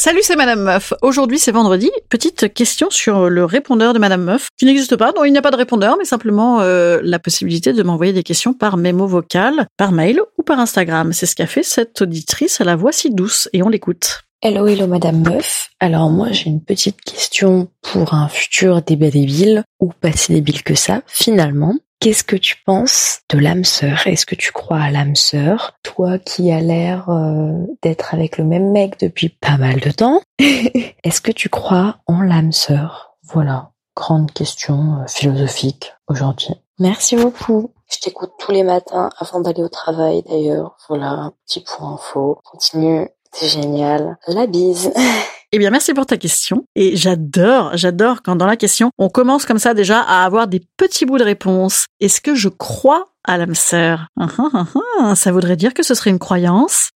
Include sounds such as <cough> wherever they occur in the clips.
Salut, c'est Madame Meuf. Aujourd'hui, c'est vendredi. Petite question sur le répondeur de Madame Meuf, qui n'existe pas. Non, il n'y a pas de répondeur, mais simplement euh, la possibilité de m'envoyer des questions par mémo vocal, par mail ou par Instagram. C'est ce qu'a fait cette auditrice à la voix si douce, et on l'écoute. Hello, hello Madame Meuf. Alors moi j'ai une petite question pour un futur débat débile, ou pas si débile que ça, finalement. Qu'est-ce que tu penses de l'âme sœur? Est-ce que tu crois à l'âme sœur? Toi qui as l'air euh, d'être avec le même mec depuis pas mal de temps, <laughs> est-ce que tu crois en l'âme sœur? Voilà, grande question euh, philosophique aujourd'hui. Merci beaucoup. Je t'écoute tous les matins avant d'aller au travail d'ailleurs. Voilà, petit point info. Continue, c'est génial. La bise. <laughs> Eh bien, merci pour ta question. Et j'adore, j'adore quand dans la question, on commence comme ça déjà à avoir des petits bouts de réponse. Est-ce que je crois à l'âme sœur? Ah, ah, ah, Ça voudrait dire que ce serait une croyance?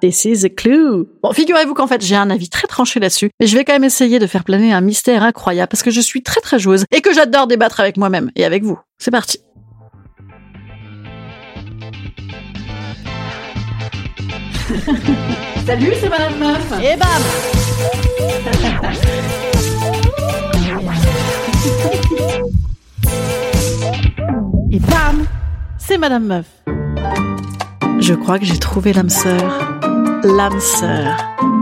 This is a clue. Bon, figurez-vous qu'en fait, j'ai un avis très tranché là-dessus, mais je vais quand même essayer de faire planer un mystère incroyable parce que je suis très très joueuse et que j'adore débattre avec moi-même et avec vous. C'est parti. <laughs> Salut, c'est Madame Meuf. Et bam Et bam C'est Madame Meuf. Je crois que j'ai trouvé l'âme sœur. L'âme sœur.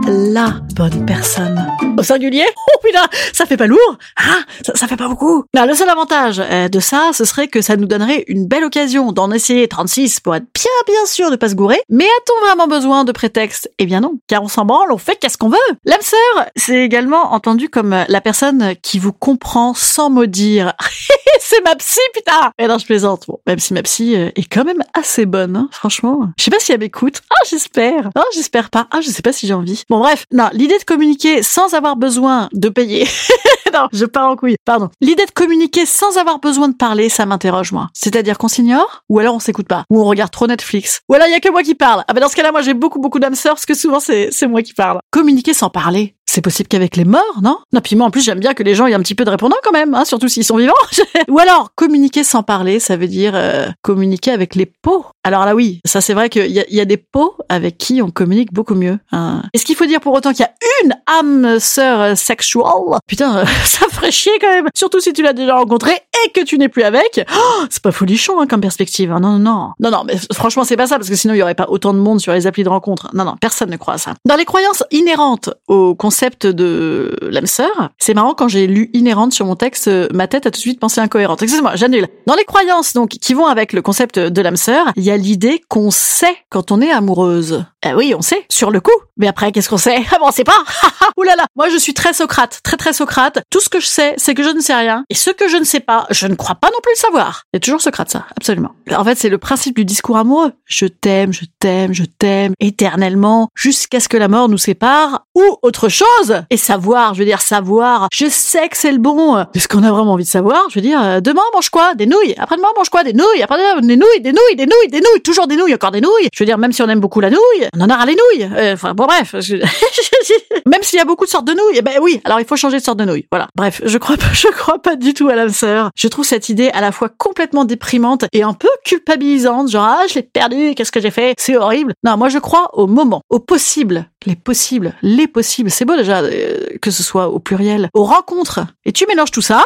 La bonne personne. Au singulier? <laughs> Oh putain, ça fait pas lourd Ah, ça, fait pas beaucoup. Non, le seul avantage euh, de ça, ce serait que ça nous donnerait une belle occasion d'en essayer 36 pour être bien bien sûr de pas se gourer. Mais a-t-on vraiment besoin de prétexte? Eh bien non, car on s'en branle, on fait qu'est-ce qu'on veut. L'âme sœur, c'est également entendu comme la personne qui vous comprend sans mot dire. <laughs> c'est ma psy, putain Et non, je plaisante. Bon, même si ma psy euh, est quand même assez bonne, hein, franchement. Je sais pas si elle m'écoute. Ah, j'espère. Ah, j'espère pas. Ah, je sais pas si j'ai envie. Bon, bref. Non, l'idée de communiquer sans avoir besoin de payer. <laughs> non, je pars en couille. Pardon. L'idée de communiquer sans avoir besoin de parler, ça m'interroge, moi. C'est-à-dire qu'on s'ignore, ou alors on s'écoute pas, ou on regarde trop Netflix. Ou alors il y a que moi qui parle. Ah ben dans ce cas-là, moi j'ai beaucoup beaucoup d'âmes sœurs, parce que souvent c'est, c'est moi qui parle. Communiquer sans parler. C'est possible qu'avec les morts, non? Non, puis moi en plus j'aime bien que les gens aient un petit peu de répondant quand même, hein, surtout s'ils sont vivants. <laughs> Ou alors communiquer sans parler, ça veut dire euh, communiquer avec les pots. Alors là oui, ça c'est vrai qu'il y a, des pots avec qui on communique beaucoup mieux. Hein. Est-ce qu'il faut dire pour autant qu'il y a une âme sœur euh, sexuelle? Putain, euh, <laughs> ça ferait chier quand même. Surtout si tu l'as déjà rencontré et que tu n'es plus avec. Oh, c'est pas folichon hein, comme perspective. hein. Non, non, non. Non, non, mais franchement c'est pas ça parce que sinon il y aurait pas autant de monde sur les applis de rencontre. Non, non, personne ne croit à ça. Dans les croyances inhérentes au concept de l'âme sœur, c'est marrant quand j'ai lu inhérente sur mon texte, euh, ma tête a tout de suite pensé incohérente. Excusez-moi, j'annule. Dans les croyances donc qui vont avec le concept de l'âme sœur, il y a l'idée qu'on sait quand on est amoureuse. Eh oui, on sait, sur le coup. Mais après, qu'est-ce qu'on sait? Ah bon, on sait pas <laughs> Ouh là là Moi, je suis très Socrate, très très Socrate. Tout ce que je sais, c'est que je ne sais rien. Et ce que je ne sais pas, je ne crois pas non plus le savoir. C'est toujours Socrate, ça, absolument. En fait, c'est le principe du discours amoureux. Je t'aime, je t'aime, je t'aime, éternellement, jusqu'à ce que la mort nous sépare, ou autre chose. Et savoir, je veux dire savoir, je sais que c'est le bon. Est-ce qu'on a vraiment envie de savoir Je veux dire, euh, demain, mange quoi? Des nouilles. Après-demain, mange quoi? Des nouilles. Après-demain, des nouilles, des nouilles, des nouilles, des nouilles. Toujours des nouilles, encore des nouilles. Je veux dire, même si on aime beaucoup la nouille, on en a ras les nouilles. Euh, Enfin, bon, bref. <laughs> même s'il y a beaucoup de sortes de nouilles, eh ben oui, alors il faut changer de sorte de nouilles. Voilà. Bref, je crois pas, <laughs> je crois pas du tout à l'âme sœur. Je trouve cette idée à la fois complètement déprimante et un peu culpabilisante. Genre, ah, je l'ai perdu, qu'est-ce que j'ai fait? C'est horrible. Non, moi, je crois au moment, au possible. Les possibles, les possibles. C'est beau euh, que ce soit au pluriel. Aux rencontres. Et tu mélanges tout ça.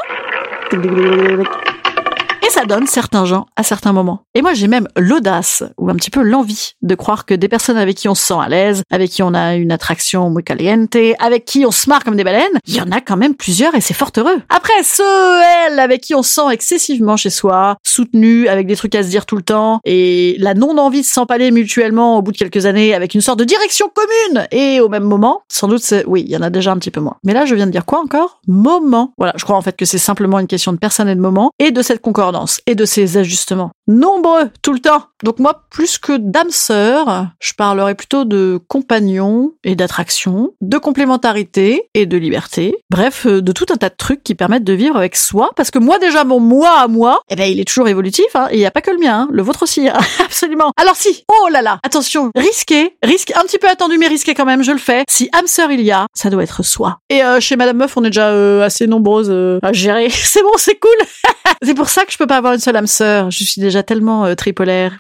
Et ça donne certains gens à certains moments. Et moi, j'ai même l'audace, ou un petit peu l'envie, de croire que des personnes avec qui on se sent à l'aise, avec qui on a une attraction muy caliente, avec qui on se marre comme des baleines, il y en a quand même plusieurs et c'est fort heureux. Après, ceux, elles, avec qui on se sent excessivement chez soi, soutenu, avec des trucs à se dire tout le temps, et la non-envie de s'empaler mutuellement au bout de quelques années avec une sorte de direction commune, et au même moment, sans doute, oui, il y en a déjà un petit peu moins. Mais là, je viens de dire quoi encore? Moment. Voilà, je crois en fait que c'est simplement une question de personne et de moment, et de cette concordance, et de ces ajustements. Nombreux, tout le temps. Donc moi, plus que d'âme sœur, je parlerai plutôt de compagnon et d'attraction, de complémentarité et de liberté. Bref, euh, de tout un tas de trucs qui permettent de vivre avec soi, parce que moi déjà, mon moi à moi, eh ben il est toujours évolutif, hein, et il n'y a pas que le mien, hein, le vôtre aussi, <laughs> hein, absolument. Alors si, oh là là, attention, risqué, risque un petit peu attendu mais risqué quand même, je le fais. Si âme sœur il y a, ça doit être soi. Et euh, chez Madame Meuf, on est déjà euh, assez nombreuses euh, à gérer. <laughs> c'est bon, c'est cool. <laughs> c'est pour ça que je peux pas avoir une seule âme sœur. Je suis déjà tellement euh, tripolaire.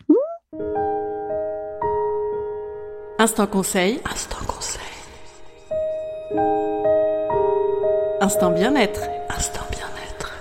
Instant conseil. Instant conseil. Instant bien-être. Instant bien-être.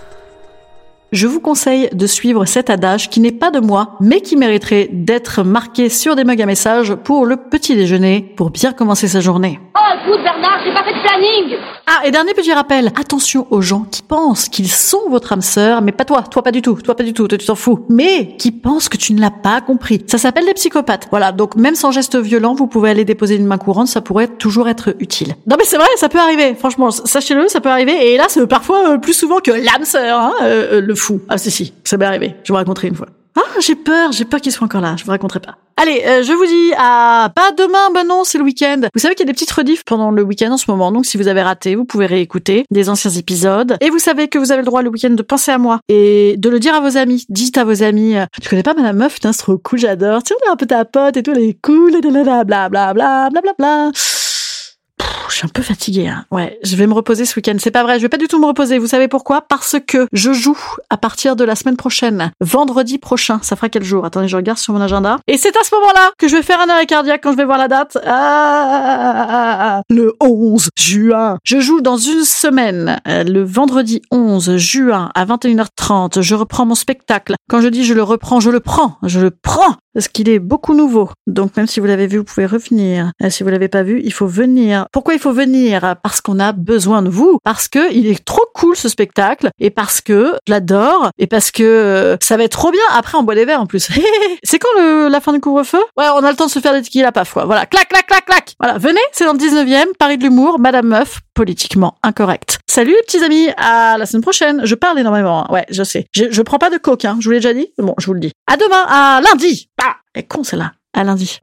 Je vous conseille de suivre cet adage qui n'est pas de moi, mais qui mériterait d'être marqué sur des mugs à messages pour le petit déjeuner, pour bien commencer sa journée. Oh, Bernard, pas planning. Ah, et dernier petit rappel, attention aux gens qui pensent qu'ils sont votre âme sœur, mais pas toi, toi pas du tout, toi pas du tout, toi tu t'en fous, mais qui pensent que tu ne l'as pas compris. Ça s'appelle des psychopathes. Voilà, donc même sans geste violent, vous pouvez aller déposer une main courante, ça pourrait toujours être utile. Non mais c'est vrai, ça peut arriver, franchement, sachez-le, ça peut arriver, et hélas, euh, parfois euh, plus souvent que l'âme sœur, hein, euh, euh, le fou. Ah si si, ça m'est arrivé, je vous raconterai une fois. Ah, j'ai peur, j'ai peur qu'il soit encore là, je vous raconterai pas. Allez, euh, je vous dis à pas demain, ben non, c'est le week-end. Vous savez qu'il y a des petites rediffs pendant le week-end en ce moment, donc si vous avez raté, vous pouvez réécouter des anciens épisodes. Et vous savez que vous avez le droit le week-end de penser à moi et de le dire à vos amis. Dites à vos amis, euh, tu connais pas Madame Meuf, c'est trop cool, j'adore. Tiens, on est un peu ta pote et tout, elle est cool, bla bla bla bla bla bla. Je suis un peu fatiguée. Hein. Ouais, je vais me reposer ce week-end. C'est pas vrai, je vais pas du tout me reposer. Vous savez pourquoi? Parce que je joue à partir de la semaine prochaine, vendredi prochain. Ça fera quel jour? Attendez, je regarde sur mon agenda. Et c'est à ce moment-là que je vais faire un arrêt cardiaque quand je vais voir la date. Ah, le 11 juin. Je joue dans une semaine, euh, le vendredi 11 juin à 21h30. Je reprends mon spectacle. Quand je dis je le reprends, je le prends. Je le prends parce qu'il est beaucoup nouveau. Donc même si vous l'avez vu, vous pouvez revenir. Euh, si vous l'avez pas vu, il faut venir. Pourquoi il faut venir? Parce qu'on a besoin de vous. Parce que il est trop cool ce spectacle et parce que je l'adore et parce que euh, ça va être trop bien. Après, on boit des verres en plus. <laughs> c'est quand la fin du couvre-feu? Ouais, on a le temps de se faire des tequila paf quoi. Voilà, clac, clac, clac, clac. Voilà, venez, c'est dans le 19e, Paris de l'humour, Madame Meuf, politiquement incorrect. Salut les petits amis, à la semaine prochaine. Je parle énormément, hein. ouais, je sais. Je, je prends pas de coke, hein. je vous l'ai déjà dit. Bon, je vous le dis. À demain, à lundi. Ah, elle est con celle-là. À lundi.